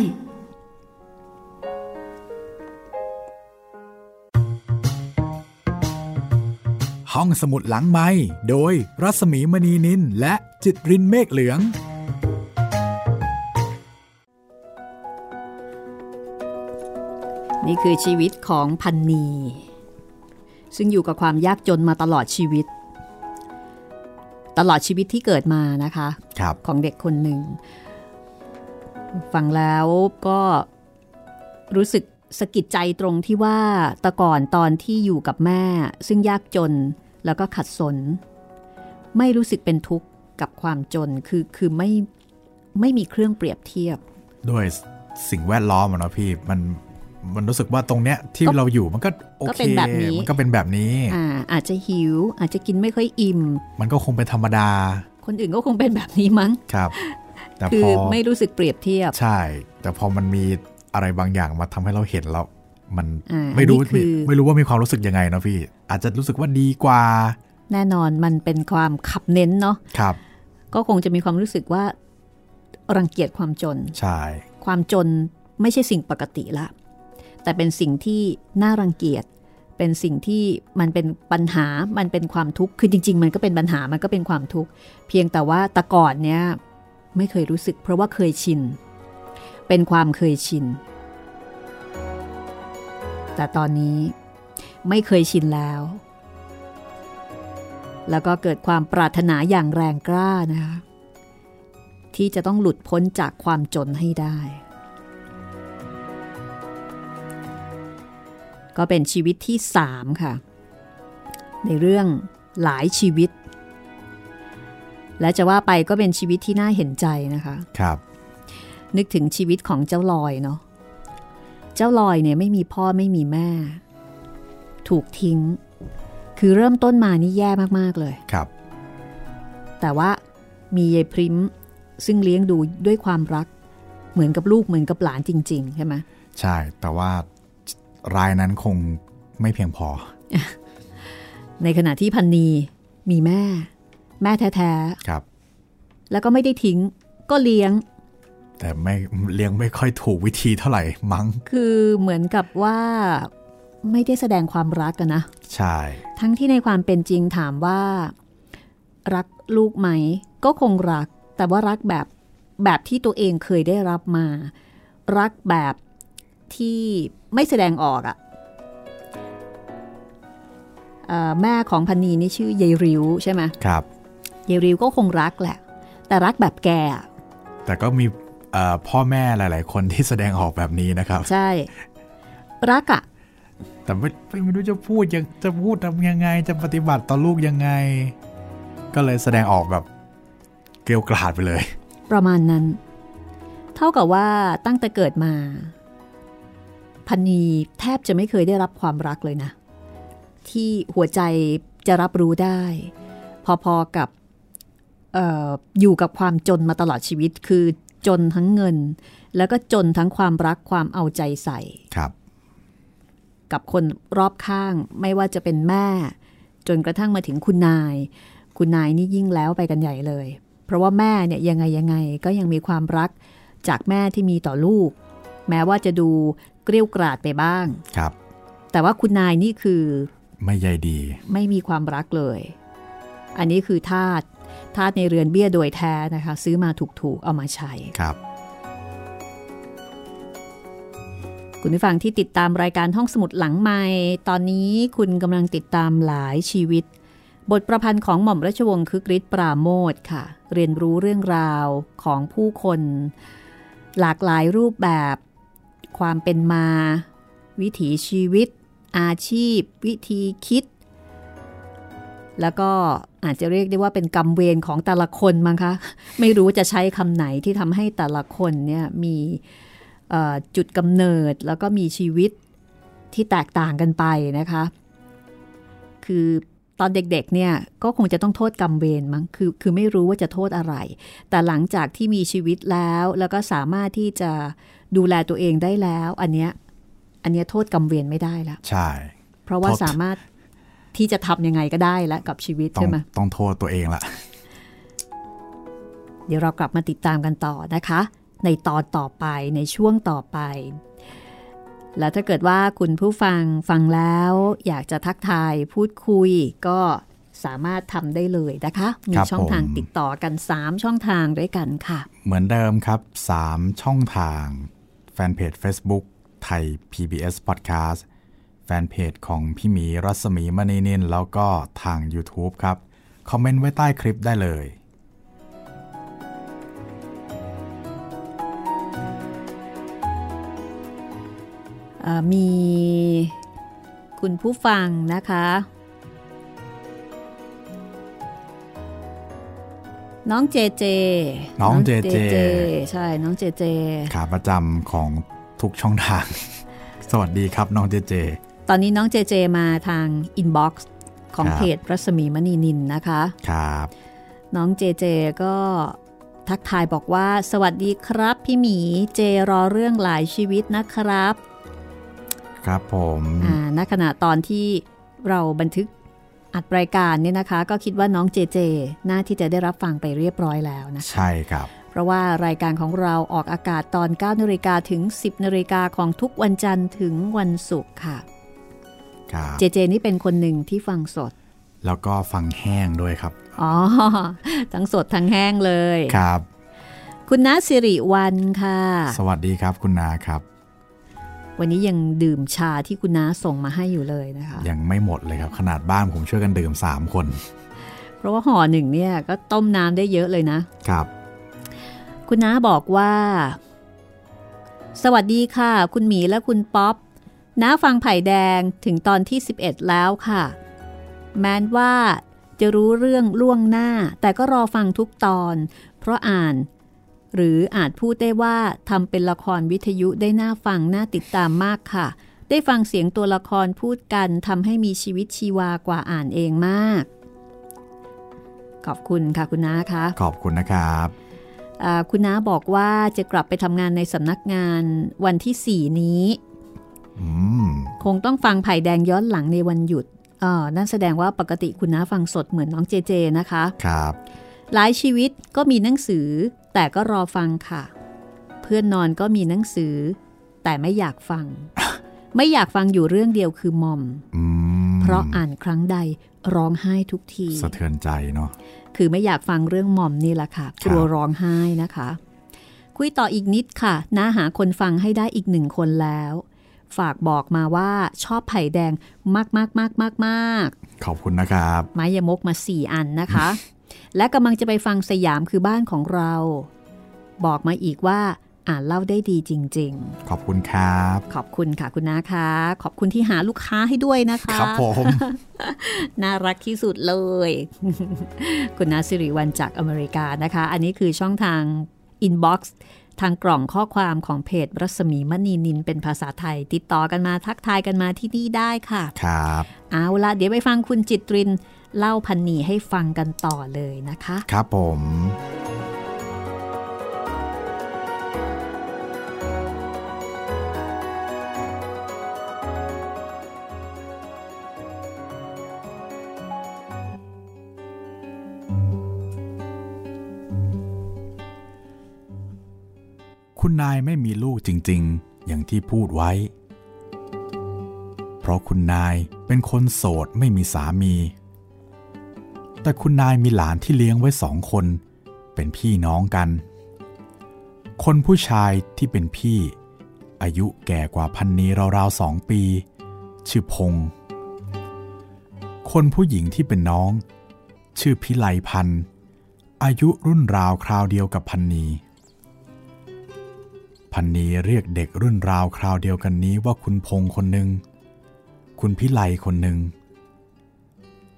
ห้องสมุดหลังไม้โดยรัสมีมณีนินและจิตรินเมฆเหลือง นี่คือชีวิตของพันนี ซึ่งอยู่กับความยากจนมาตลอดชีวิต ตลอดชีวิตที่เกิดมานะคะครับของเด็กคนหนึ่งฟังแล้วก็รู้สึกสะกิดใจตรงที่ว่าแต่ก่อนตอนที่อยู่กับแม่ ซึ่งยากจนแล้วก็ขัดสน ไม่รู้สึกเป็นทุกข์กับความจนคือคือไม่ไม่มีเครื่องเปรียบเทียบ ด้วยสิ่งแวดล้อมอะเนาะพี่มัน มันรู้สึกว่าตรงเนี้ยที่ก็เราอยู่มันก็โอก็เคเป็นแบบนี้มันก็เป็นแบบนี้อ่าอาจจะหิว อาจจะกินไม่ค่อยอิ่ม มันก็คงเป็นธรรมดา คนอื่นก็คงเป็นแบบนี้มั้งครับ แต่คืพออไม่รู้สึกเปรียบเทียบ ใช่ แต่พอมันมีอะไรบางอย่างมาทำให้เราเห็นแล้วมันอ่าไม่รู้อันนี้คือไม่รู้ว่ามีความรู้สึกยังไงเนาะพี่ อาจจะรู้สึกว่าดีกว่า แน่นอนมันเป็นความขับเน้นเนาะครับ ก็คงจะมีความรู้สึกว่ารังเกียจความจน ใช่ ความจนไม่ใช่สิ่งปกติละ แต่เป็นสิ่งที่น่ารังเกียจ เป็นสิ่งที่มันเป็นปัญหา มันเป็นความทุกข์ คือจริง ๆ มันก็เป็นปัญหา มันก็เป็นความทุกข์ เพียงแต่ว่าต่ก่อนเนี้ยไม่เคยรู้สึก เพราะว่าเคยชิน เป็นความเคยชิน แต่ตอนนี้ไม่เคยชินแล้ว แล้วก็เกิดความปรารถนาอย่างแรงกล้านะคะที่จะต้องหลุดพ้นจากความจนให้ได้ ก็เป็นชีวิตที่สามค่ะ ในเรื่องหลายชีวิต และจะว่าไปก็เป็นชีวิตที่น่าเห็นใจนะคะครับ นึกถึงชีวิตของเจ้าลอยเนาะเจ้าลอยเนี่ยไม่มีพ่อไม่มีแม่ ถูกทิ้ง คือเริ่มต้นมานี่แย่มาก ๆ เลยครับ แต่ว่ามียายพริมซึ่งเลี้ยงดูด้วยความรัก เหมือนกับลูกเหมือนกับหลานจริง ๆ ใช่ไหมใช่แต่ว่า รายนั้นคงไม่เพียงพอ ในขณะที่พันนีมีแม่ แม่แท้ครับๆแล้วก็ไม่ได้ทิ้งก็เลี้ยง แต่ไม่เลี้ยงไม่ค่อยถูกวิธีเท่าไหร่มั้ง คือเหมือนกับว่าไม่ได้แสดงความรักกันนะ ใช่ ทั้งที่ในความเป็นจริงถามว่า รักลูกไหม ก็คงรัก แต่ว่ารักแบบแบบที่ตัวเองเคยได้รับมา รักแบบ ที่ไม่แสดงออกอะ่ะแม่ของพันนีนี่ชื่อยายริ้วใช่ไหมครับยายริ้วก็คงรักแหละ แต่รักแบบแกอะแต่ก็มีเอ่อพ่อแม่หลาย ๆ คนที่แสดงออกแบบนี้นะครับ ใช่ รักอะ่ะแต่ไม่ไม่รู้จะพูดยังจะพูดทำยังไง จะปฏิบัติต่อลูกยังไง ก็เลยแสดงออกแบบเกลียวกราดไปเลย ประมาณนั้น เท่ากับว่าตั้งแต่เกิดมา พันนีแทบจะไม่เคยได้รับความรักเลยนะ ที่หัวใจจะรับรู้ได้ พอๆกับเอออยู่กับความจนมาตลอดชีวิต คือจนทั้งเงิน แล้วก็จนทั้งความรักความเอาใจใส่ครับ กับคนรอบข้างไม่ว่าจะเป็นแม่ จนกระทั่งมาถึงคุณนาย คุณนายนี่ยิ่งแล้วไปกันใหญ่เลย เพราะว่าแม่เนี่ยยังไงยังไงก็ยังมีความรักจากแม่ที่มีต่อลูก แม้ว่าจะดู เกลี้ยวกราดไปบ้างครับ แต่ว่าคุณนายนี่คือ ไม่ใยดี ไม่มีความรักเลย อันนี้คือทาตทาสในเรือนเบี้ยโดยแท้นะคะ ซื้อมาถูกๆเอามาใช้ครับ คุณผู้ฟังที่ติดตามรายการห้องสมุดหลังใหม่ตอนนี้คุณกำลังติดตามหลายชีวิตบทประพันธ์ของหม่อมราชวงศ์คึกฤทธิ์ปราโมทค่ะ เรียนรู้เรื่องราวของผู้คน หลากหลายรูปแบบ ความเป็นมา วิถีชีวิต อาชีพ วิธีคิด แล้วก็อาจจะเรียกได้ว่าเป็นกรรมเวรของแต่ละคนมั้งคะ ไม่รู้จะใช้คำไหนที่ทำให้แต่ละคนเนี่ยมีจุดกำเนิดแล้วก็มีชีวิตที่แตกต่างกันไปนะคะ คือตอนเด็กๆเนี่ยก็คงจะต้องโทษกรรมเวรมั้ง คือคือไม่รู้ว่าจะโทษอะไร แต่หลังจากที่มีชีวิตแล้ว แล้วก็สามารถที่จะดูแลตัวเองได้แล้ว อันเนี้ยอันเนี้ยโทษกรรมเวรไม่ได้แล้วใช่ เพราะว่าโทษสามารถที่จะทำยังไงก็ได้แล้วกับชีวิตต้องใช่ไหมต้องโทษตัวเองละเดี๋ยวเรากลับมาติดตามกันต่อนะคะ ในตอนต่อไปในช่วงต่อไป แล้วถ้าเกิดว่าคุณผู้ฟังฟังแล้วอยากจะทักทายพูดคุยก็สามารถทำได้เลยนะคะ มีครับช่องทางผมติดต่อกัน 3 ช่องทางด้วยกันค่ะ เหมือนเดิมครับ 3 ช่องทาง แฟนเพจ Facebook ไทย PBS Podcast แฟนเพจของพี่หมีรัศมีมณีนินแล้วก็ทาง YouTube ครับ คอมเมนต์ไว้ใต้คลิปได้เลย มีคุณผู้ฟังนะคะ น้องเจเจ น้องเจเจ ใช่ น้องเจเจ ขาประจำของทุกช่องทาง สวัสดีครับน้องเจเจ ตอนนี้น้องเจเจมาทาง inbox ของครับเพจรัศมีมณีนินนะคะ ครับ น้องเจเจก็ทักทายบอกว่า สวัสดีครับพี่หมีเจรอเรื่องหลายชีวิตนะครับ ครับผม อ่าณขณะตอนที่เราบันทึก อัดรายการเนี่ยนะคะ ก็คิดว่าน้องเจเจน่าที่จะได้รับฟังไปเรียบร้อยแล้วนะคะใช่ครับ เพราะว่ารายการของเราออกอากาศตอน9นาฬิกาถึง 10นาฬิกาของทุกวันจันทร์ถึงวันศุกร์ค่ะครับเจเจนี่เป็นคนหนึ่งที่ฟังสด แล้วก็ฟังแห้งด้วยครับอ๋อทั้งสดทั้งแห้งเลยครับ คุณน้าสิริวันค่ะ สวัสดีครับคุณนาครับ วันนี้ยังดื่มชาที่คุณน้าส่งมาให้อยู่เลยนะคะ ยังไม่หมดเลยครับ ขนาดบ้านผมช่วยกันดื่ม 3 คน เพราะว่าห่อหนึ่งเนี่ยก็ต้มน้ำได้เยอะเลยนะ ครับ คุณน้าบอกว่า สวัสดีค่ะ คุณหมีและคุณป๊อปน้าฟังไผ่แดงถึงตอนที่ 11 แล้วค่ะ แม้นว่าจะรู้เรื่องล่วงหน้า แต่ก็รอฟังทุกตอน เพราะอ่าน หรืออาจพูดได้ว่าทำเป็นละครวิทยุได้น่าฟังน่าติดตามมากค่ะ ได้ฟังเสียงตัวละครพูดกันทำให้มีชีวิตชีวากว่าอ่านเองมาก ขอบคุณค่ะคุณน้าคะขอบคุณนะครับอ่าคุณน้าบอกว่าจะกลับไปทำงานในสำนักงานวันที่4นี้อืมคงต้องฟังไผ่แดงย้อนหลังในวันหยุดเอ่อนั่นแสดงว่าปกติคุณน้าฟังสดเหมือนน้องเจเจนะคะ ครับ หลายชีวิตก็มีหนังสือ แต่ก็รอฟังค่ะ เพื่อนนอนก็มีหนังสือ แต่ไม่อยากฟัง ไม่อยากฟังอยู่เรื่องเดียวคือมอมอืมเพราะอ่านครั้งใดร้องไห้ทุกที สะเทือนใจเนาะคือไม่อยากฟังเรื่องหม่อมนี่แหละค่ะครับกลัวร้องไห้นะคะ คุยต่ออีกนิดค่ะน้าหาคนฟังให้ได้อีกหนึ่งคนแล้ว ฝากบอกมาว่าชอบไผ่แดงมากมากมากมากมากขอบคุณนะครับ ไม้ยมกมาสี่อันนะคะ และกำลังจะไปฟังสยามคือบ้านของเรา บอกมาอีกว่าอ่านเล่าได้ดีจริงขอบคุณครับๆขอบคุณค่ะคุณน้าคะ ขอบคุณที่หาลูกค้าให้ด้วยนะคะ ครับผม น่ารักที่สุดเลย คุณนาสิริวันจากอเมริกานะคะ อันนี้คือช่องทางอินบ็อกซ์ทางกล่องข้อความของเพจรัศมีมณีนินเป็นภาษาไทย ติดต่อกันมาทักทายกันมาที่นี่ได้ค่ะ ครับ เอาละเดี๋ยวไปฟังคุณจิตริน เล่าพันนีให้ฟังกันต่อเลยนะคะ ครับผมคุณนายไม่มีลูกจริง ๆ อย่างที่พูดไว้ เพราะคุณนายเป็นคนโสดไม่มีสามี แต่คุณนายมีหลานที่เลี้ยงไว้สองคน เป็นพี่น้องกัน คนผู้ชายที่เป็นพี่ อายุแก่กว่าพันนีราวๆสองปี ชื่อพงศ์คนผู้หญิงที่เป็นน้อง ชื่อพิไลพันธ์อายุรุ่นราวคราวเดียวกับพันนีพันนีเรียกเด็กรุ่นราวคราวเดียวกันนี้ว่าคุณพงศ์คนหนึ่ง คุณพิไลคนหนึ่ง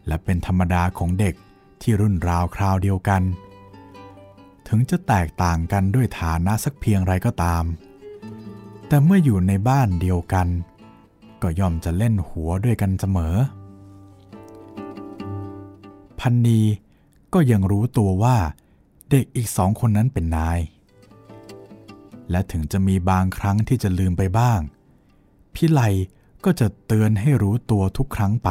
และเป็นธรรมดาของเด็กที่รุ่นราวคราวเดียวกัน ถึงจะแตกต่างกันด้วยฐานะสักเพียงไรก็ตาม แต่เมื่ออยู่ในบ้านเดียวกัน ก็ย่อมจะเล่นหัวด้วยกันเสมอ พันนีก็ยังรู้ตัวว่าเด็กอีกสองคนนั้นเป็นนาย และถึงจะมีบางครั้งที่จะลืมไปบ้าง พี่ไลก็จะเตือนให้รู้ตัวทุกครั้งไป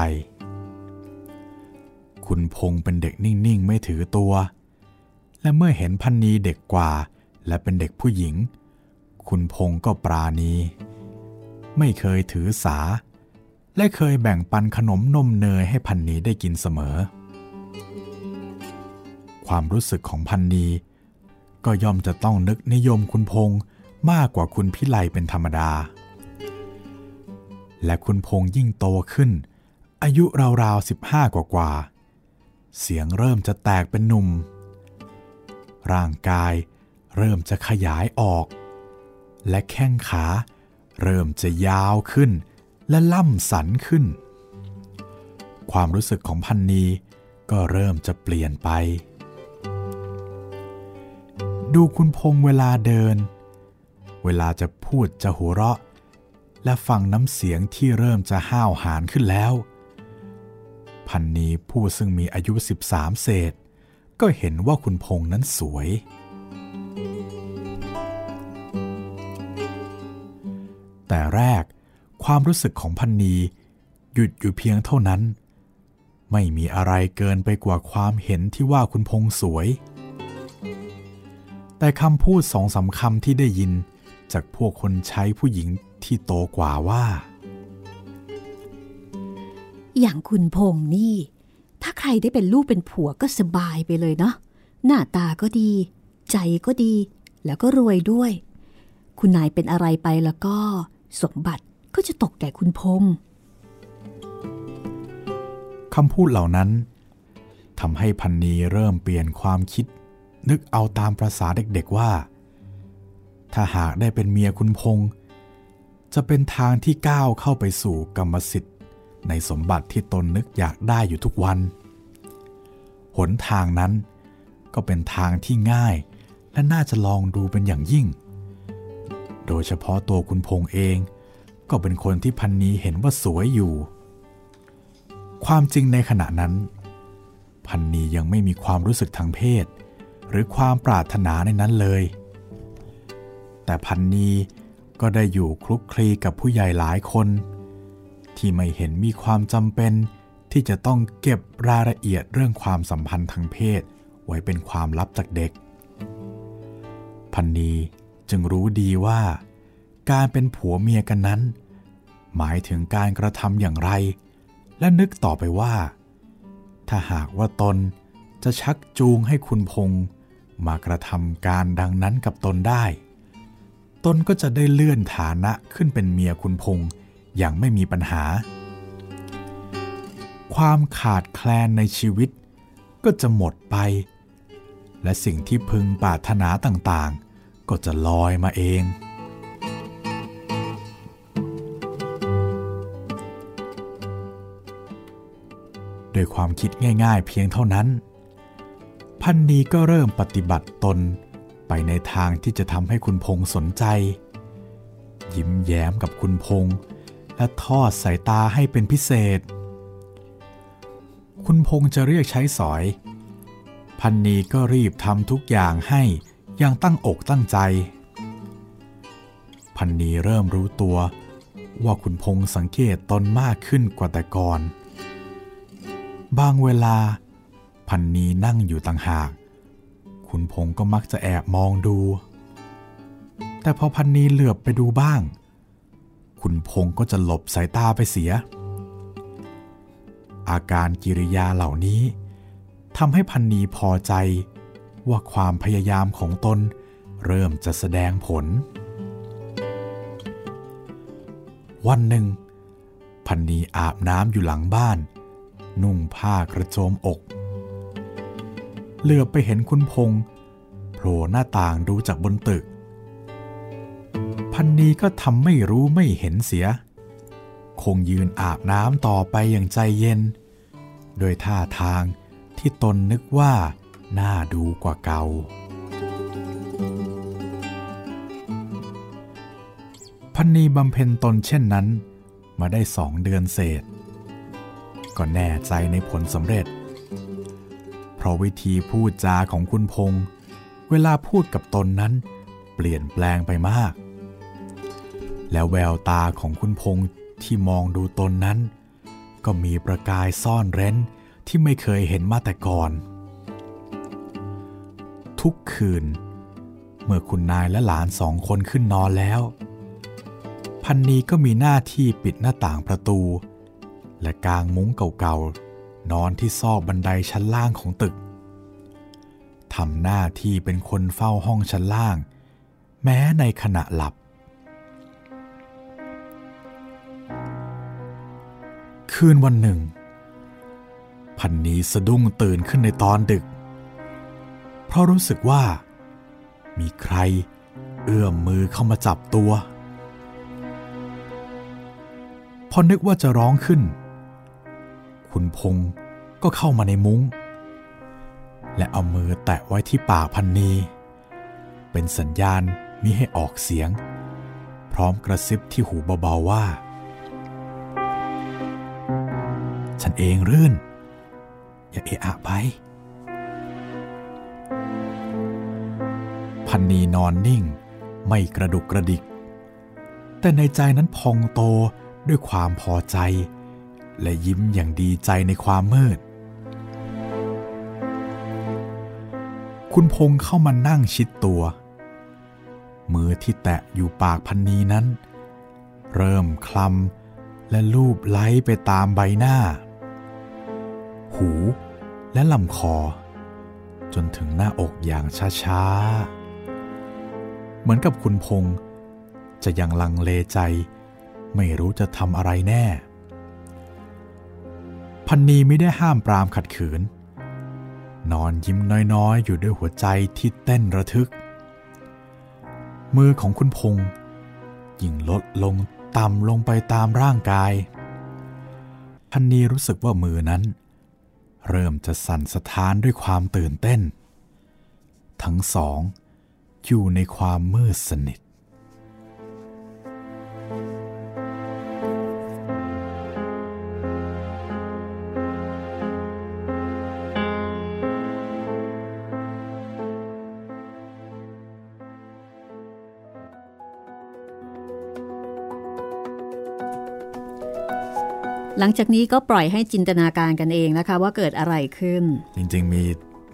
คุณพงเป็นเด็กนิ่งๆ ไม่ถือตัว และเมื่อเห็นพันนีเด็กกว่า และเป็นเด็กผู้หญิง คุณพงก็ปราณี ไม่เคยถือสา และเคยแบ่งปันขนมนมเนยให้พันนีได้กินเสมอ ความรู้สึกของพันนีก็ย่อมจะต้องนึกนิยมคุณพงษ์มากกว่าคุณพิไลเป็นธรรมดา และคุณพงษ์ยิ่งโตขึ้นอายุราวๆสิบห้ากว่า เสียงเริ่มจะแตกเป็นหนุ่ม ร่างกายเริ่มจะขยายออก และแข้งขา เริ่มจะยาวขึ้น และล่ำสันขึ้น ความรู้สึกของพันนีก็เริ่มจะเปลี่ยนไป ดูคุณพงเวลาเดิน เวลาจะพูดจะหัวเราะ และฟังน้ำเสียงที่เริ่มจะห้าวหาญขึ้นแล้ว พันนีผู้ซึ่งมีอายุ 13 เศษ ก็เห็นว่าคุณพงนั้นสวย แต่แรกความรู้สึกของพันนีหยุดอยู่เพียงเท่านั้น ไม่มีอะไรเกินไปกว่าความเห็นที่ว่าคุณพงสวย แต่คำพูดสองสาคำที่ได้ยินจากพวกคนใช้ผู้หญิงที่โตกว่าว่า อย่างคุณพงนี่ ถ้าใครได้เป็นลูกเป็นผัวก็สบายไปเลยเนาะหน้าตาก็ดี ใจก็ดี แล้วก็รวยด้วย คุณนายเป็นอะไรไปแล้วก็ สมบัติก็จะตกแก่คุณพงคำพูดเหล่านั้นทำให้พันนีเริ่มเปลี่ยนความคิด นึกเอาตามประษาเด็กๆว่า ถ้าหากได้เป็นเมียคุณพงษ์จะเป็นทางที่ก้าวเข้าไปสู่กรรมสิทธิ์ ในสมบัติที่ตนนึกอยากได้อยู่ทุกวัน หนทางนั้นก็เป็นทางที่ง่ายและน่าจะลองดูเป็นอย่างยิ่ง โดยเฉพาะตัวคุณพงษ์เองก็เป็นคนที่พันนี้เห็นว่าสวยอยู่ ความจริงในขณะนั้น พันนียังไม่มีความรู้สึกทางเพศ หรือความปรารถนาในนั้นเลย แต่พันนีก็ได้อยู่คลุกคลีกับผู้ใหญ่หลายคน ที่ไม่เห็นมีความจำเป็น ที่จะต้องเก็บรายละเอียดเรื่องความสัมพันธ์ทางเพศ ไว้เป็นความลับจากเด็ก พันนีจึงรู้ดีว่า การเป็นผัวเมียกันนั้น หมายถึงการกระทำอย่างไร และนึกต่อไปว่า ถ้าหากว่าตนจะชักจูงให้คุณพงษ์มากระทำการดังนั้นกับตนได้ ตนก็จะได้เลื่อนฐานะขึ้นเป็นเมียคุณพงษ์ อย่างไม่มีปัญหา ความขาดแคลนในชีวิตก็จะหมดไป และสิ่งที่พึงปรารถนาต่างๆ ก็จะลอยมาเอง โดยความคิดง่ายๆเพียงเท่านั้น พันนีก็เริ่มปฏิบัติตนไปในทางที่จะทำให้คุณพงสนใจ ยิ้มแย้มกับคุณพง และทอดสายตาให้เป็นพิเศษ คุณพงจะเรียกใช้สอย พันนีก็รีบทำทุกอย่างให้อย่างตั้งอกตั้งใจ พันนีเริ่มรู้ตัวว่าคุณพงสังเกตตนมากขึ้นกว่าแต่ก่อน บางเวลา พันนีนั่งอยู่ต่างหาก คุณพงก็มักจะแอบมองดู แต่พอพันนีเหลือบไปดูบ้าง คุณพงก็จะหลบสายตาไปเสีย อาการกิริยาเหล่านี้ทำให้พันนีพอใจ ว่าความพยายามของตนเริ่มจะแสดงผล วันหนึ่ง พันนีอาบน้ำอยู่หลังบ้าน นุ่งผ้ากระโจมอก เหลือไปเห็นคุณพงษ์โผล่หน้าต่างดูจากบนตึก พันนีก็ทำไม่รู้ไม่เห็นเสีย คงยืนอาบน้ำต่อไปอย่างใจเย็น โดยท่าทางที่ตนนึกว่าน่าดูกว่าเก่า พันนีบำเพ็ญตนเช่นนั้นมาได้สองเดือนเศษ ก็แน่ใจในผลสำเร็จ เพราะวิธีพูดจาของคุณพงษ์เวลาพูดกับตนนั้นเปลี่ยนแปลงไปมาก แล้วแววตาของคุณพงษ์ที่มองดูตนนั้น ก็มีประกายซ่อนเร้นที่ไม่เคยเห็นมาแต่ก่อน ทุกคืน เมื่อคุณนายและหลานสองคนขึ้นนอนแล้ว พันนีก็มีหน้าที่ปิดหน้าต่างประตู และกางมุ้งเก่าๆ นอนที่ซอกบันไดชั้นล่างของตึกทำหน้าที่เป็นคนเฝ้าห้องชั้นล่าง แม้ในขณะหลับ คืนวันหนึ่ง พันนีสะดุ้งตื่นขึ้นในตอนดึก เพราะรู้สึกว่า มีใครเอื้อมมือเข้ามาจับตัว พอนึกว่าจะร้องขึ้น คุณพงศ์ก็เข้ามาในมุง้ง และเอามือแตะไว้ที่ปากพันนี เป็นสัญญาณมิให้ออกเสียง พร้อมกระซิบที่หูเบาๆว่า ฉันเองรื่น อย่าเอะอะไป พันนีนอนนิ่ง ไม่กระดุกกระดิก แต่ในใจนั้นพองโตด้วยความพอใจ และยิ้มอย่างดีใจในความมืด คุณพงษ์เข้ามานั่งชิดตัว มือที่แตะอยู่ปากพันนีนั้น เริ่มคลำและลูบไล้ไปตามใบหน้า หูและลำคอ จนถึงหน้าอกอย่างช้าๆ เหมือนกับคุณพงษ์จะยังลังเลใจ ไม่รู้จะทำอะไรแน่ พันนีไม่ได้ห้ามปรามขัดขืน นอนยิ้มน้อยๆ อยู่ด้วยหัวใจที่เต้นระทึก มือของคุณพงษ์ยิ่งลดลงต่ำลงไปตามร่างกายพันนีรู้สึกว่ามือนั้น เริ่มจะสั่นสะท้านด้วยความตื่นเต้น ทั้งสองอยู่ในความมืดสนิท หลังจากนี้ก็ปล่อยให้จินตนาการกันเองนะคะ ว่าเกิดอะไรขึ้น จริง ๆ มี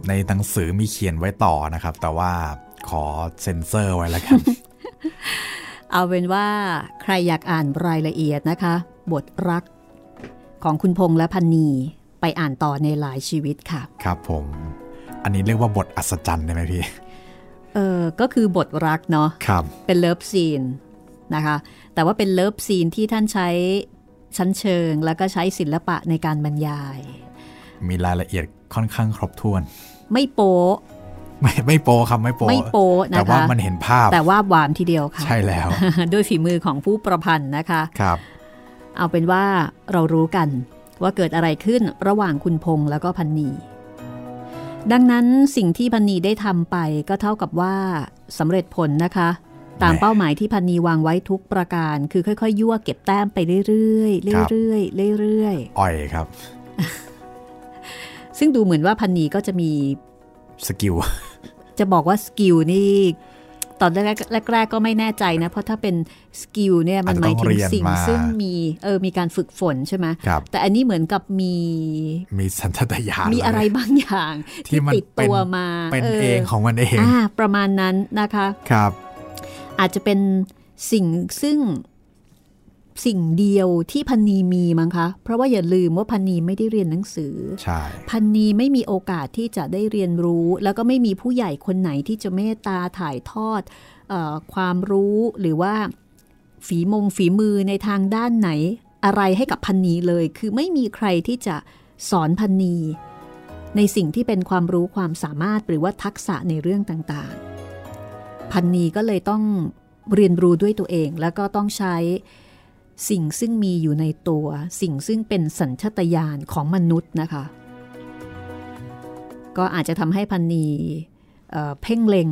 ในหนังสือมีเขียนไว้ต่อนะครับ แต่ว่าขอเซ็นเซอร์ไว้แล้วกัน เอาเป็นว่าใครอยากอ่านรายละเอียดนะคะ บทรักของคุณพงษ์และพรรณีไปอ่านต่อในหลายชีวิตค่ะ ครับผม อันนี้เรียกว่าบทอัศจรรย์ได้ไหมพี่ เออก็คือบทรักเนาะครับเป็น love sceneนะคะ แต่ว่าเป็น love scene ที่ท่านใช้ ชั้นเชิง แล้วก็ใช้ศิลปะในการบรรยาย มีรายละเอียดค่อนข้างครบถ้วน ไม่โป๊ไม่ไม่โป๊ครับไม่โป๊ไม่โป๊นะคะแต่ว่ามันเห็นภาพ แต่ว่าหวานทีเดียวค่ะ ใช่แล้ว ด้วยฝีมือของผู้ประพันธ์นะคะครับ เอาเป็นว่าเรารู้กันว่าเกิดอะไรขึ้นระหว่างคุณพงษ์แล้วก็พรรณีดังนั้นสิ่งที่พรรณีได้ทำไปก็เท่ากับว่าสำเร็จผลนะคะ ตามแหม่เป้าหมายที่พรรณีวางไว้ทุกประการ คือค่อยๆ ยั่วเก็บแต้มไปเรื่อยๆเรื่อยๆเรื่อยอ่อยครับๆซึ่งดูเหมือนว่าพรรณีก็จะมี skill จะบอกว่า skill นี่ตอนแรกแรกๆก็ไม่แน่ใจนะ เพราะถ้าเป็น skill เนี่ยมันหมายถึงสิ่งซึ่งมีเออมีการฝึกฝนใช่ไหมครับแต่อันนี้เหมือนกับมีมีสัญชาตญาณมีอะไรเลยบางอย่างที่ที่มันติดตัวมาเป็นเองของมันเองอ่าประมาณนั้นนะคะ ครับ อาจจะเป็นสิ่งซึ่งสิ่งเดียวที่พันนีมีมั้งคะ เพราะว่าอย่าลืมว่าพันนีไม่ได้เรียนหนังสือ ใช่ พันนีไม่มีโอกาสที่จะได้เรียนรู้ แล้วก็ไม่มีผู้ใหญ่คนไหนที่จะเมตตาถ่ายทอดเออความรู้หรือว่าฝีมงฝีมือในทางด้านไหนอะไรให้กับพันนีเลย คือไม่มีใครที่จะสอนพันนีในสิ่งที่เป็นความรู้ความสามารถหรือว่าทักษะในเรื่องต่างๆ พันนีก็เลยต้องเรียนรู้ด้วยตัวเอง แล้วก็ต้องใช้สิ่งซึ่งมีอยู่ในตัว สิ่งซึ่งเป็นสัญชตาตญาณของมนุษย์นะคะ ก็อาจจะทำให้พันนีเอ่อเพ่งเล็ง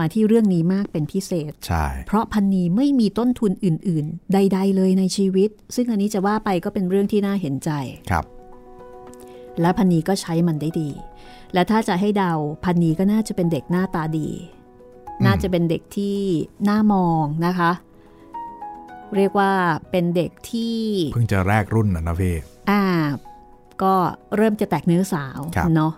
มาที่เรื่องนี้มากเป็นพิเศษ ใช่ เพราะพันนีไม่มีต้นทุนอื่น ๆ ใด ๆ เลยในชีวิต ซึ่งอันนี้จะว่าไปก็เป็นเรื่องที่น่าเห็นใจ ครับ และพันนีก็ใช้มันได้ดี และถ้าจะให้เดาพันนีก็น่าจะเป็นเด็กหน้าตาดีอืม น่าจะเป็นเด็กที่น่ามองนะคะ เรียกว่าเป็นเด็กที่ เพิ่งจะแรกรุ่นนะนะพี่อ่า ก็เริ่มจะแตกเนื้อสาวครับเนาะ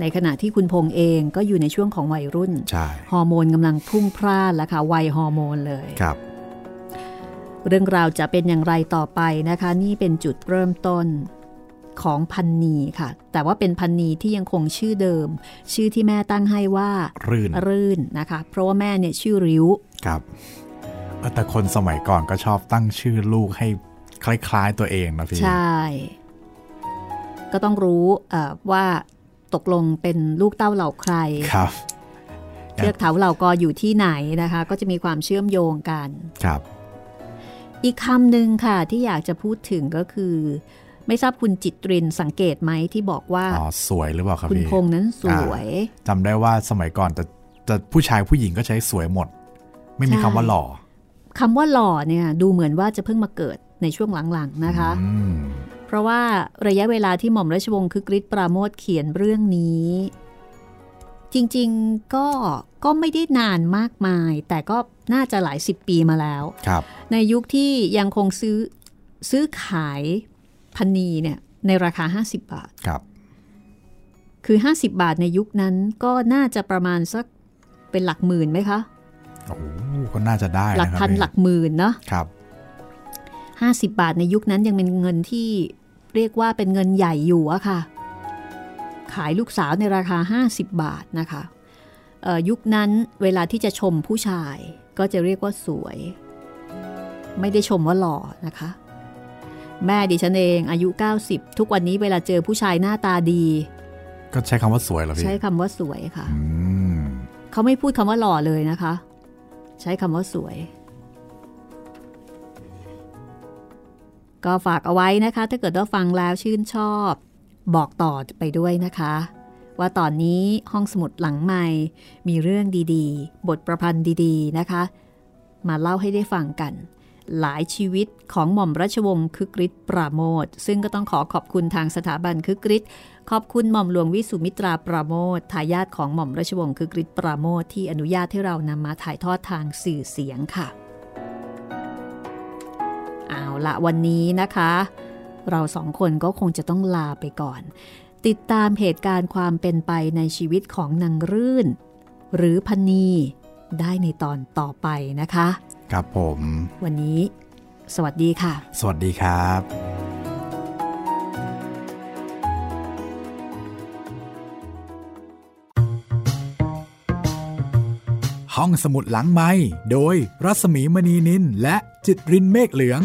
ในขณะที่คุณพงษ์เองก็อยู่ในช่วงของวัยรุ่นใช่ฮอร์โมนกำลังพุ่งพล่านแล้วค่ะวัยฮอร์โมนเลยครับ เรื่องราวจะเป็นอย่างไรต่อไปนะคะ นี่เป็นจุดเริ่มต้น ของพันนีค่ะ แต่ว่าเป็นพันนีที่ยังคงชื่อเดิม ชื่อที่แม่ตั้งให้ว่า รื่นรื่นนะคะ เพราะว่าแม่เนี่ยชื่อริ้วครับเออแต่คนสมัยก่อนก็ชอบตั้งชื่อลูกให้คล้ายๆตัวเองนะพี่ใช่ ก็ต้องรู้เอ่อว่าตกลงเป็นลูกเต้าเหล่าใครครับเทือกเถาเหล่ากออยู่ที่ไหนนะคะ ก็จะมีความเชื่อมโยงกันครับ อีกคำหนึ่งค่ะที่อยากจะพูดถึงก็คือ ไม่ทราบคุณจิตรินสังเกตไหมที่บอกว่าอ๋อสวยหรือเปล่าครับคุณพี่พงษ์นั้นสวยจำได้ว่าสมัยก่อนแต่แต่ผู้ชายผู้หญิงก็ใช้สวยหมด ไม่มีใช่คำว่าหล่อคำว่าหล่อเนี่ยดูเหมือนว่าจะเพิ่งมาเกิดในช่วงหลังๆนะคะอืมเพราะว่าระยะเวลาที่หม่อมราชวงศ์คึกฤทธิ์ปราโมทเขียนเรื่องนี้ จริงๆก็ก็ไม่ได้นานมากมาย แต่ก็น่าจะหลายสิบปีมาแล้วครับในยุคที่ยังคงซื้อซื้อขาย พันนีเนี่ยในราคา 50 บาท ครับ คือ 50 บาทในยุคนั้นก็น่าจะประมาณสักเป็นหลักหมื่นไหมคะ โอ้โหก็น่าจะได้หลักนะครับพันพี่หลักหมื่นเนาะ ครับ 50 บาทในยุคนั้นยังเป็นเงินที่เรียกว่าเป็นเงินใหญ่อยู่อะค่ะ ขายลูกสาวในราคา 50 บาทนะคะเอ่อยุคนั้นเวลาที่จะชมผู้ชายก็จะเรียกว่าสวย ไม่ได้ชมว่าหล่อนะคะ แม่ดิฉันเองอายุ 90 ทุกวันนี้เวลาเจอผู้ชายหน้าตาดี ก็ใช้คำว่าสวยเหรอพี่ ใช้คำว่าสวยค่ะอืมเขาไม่พูดคำว่าหล่อเลยนะคะ ใช้คำว่าสวย ก็ฝากเอาไว้นะคะ ถ้าเกิดว่าฟังแล้วชื่นชอบ บอกต่อไปด้วยนะคะ ว่าตอนนี้ห้องสมุดหลังใหม่ มีเรื่องดีๆ บทประพันธ์ดีๆนะคะ มาเล่าให้ได้ฟังกัน หลายชีวิตของหม่อมราชวงศ์คึกฤทธิ์ปราโมทซึ่งก็ต้องขอขอบคุณทางสถาบันคึกฤทธิ์ขอบคุณหม่อมหลวงวิสุมิตราปราโมททายาทของหม่อมราชวงศ์คึกฤทธิ์ปราโมทที่อนุญาตให้เรานำมาถ่ายทอดทางสื่อเสียงค่ะ เอาละวันนี้นะคะ เราสองคนก็คงจะต้องลาไปก่อน ติดตามเหตุการณ์ความเป็นไปในชีวิตของนางรื่น หรือพันนีได้ในตอนต่อไปนะคะ ครับผม วันนี้ สวัสดีค่ะ สวัสดีครับห้องสมุดหลังไม้โดยรัสมีมณีนินและจิตรินเมฆเหลือง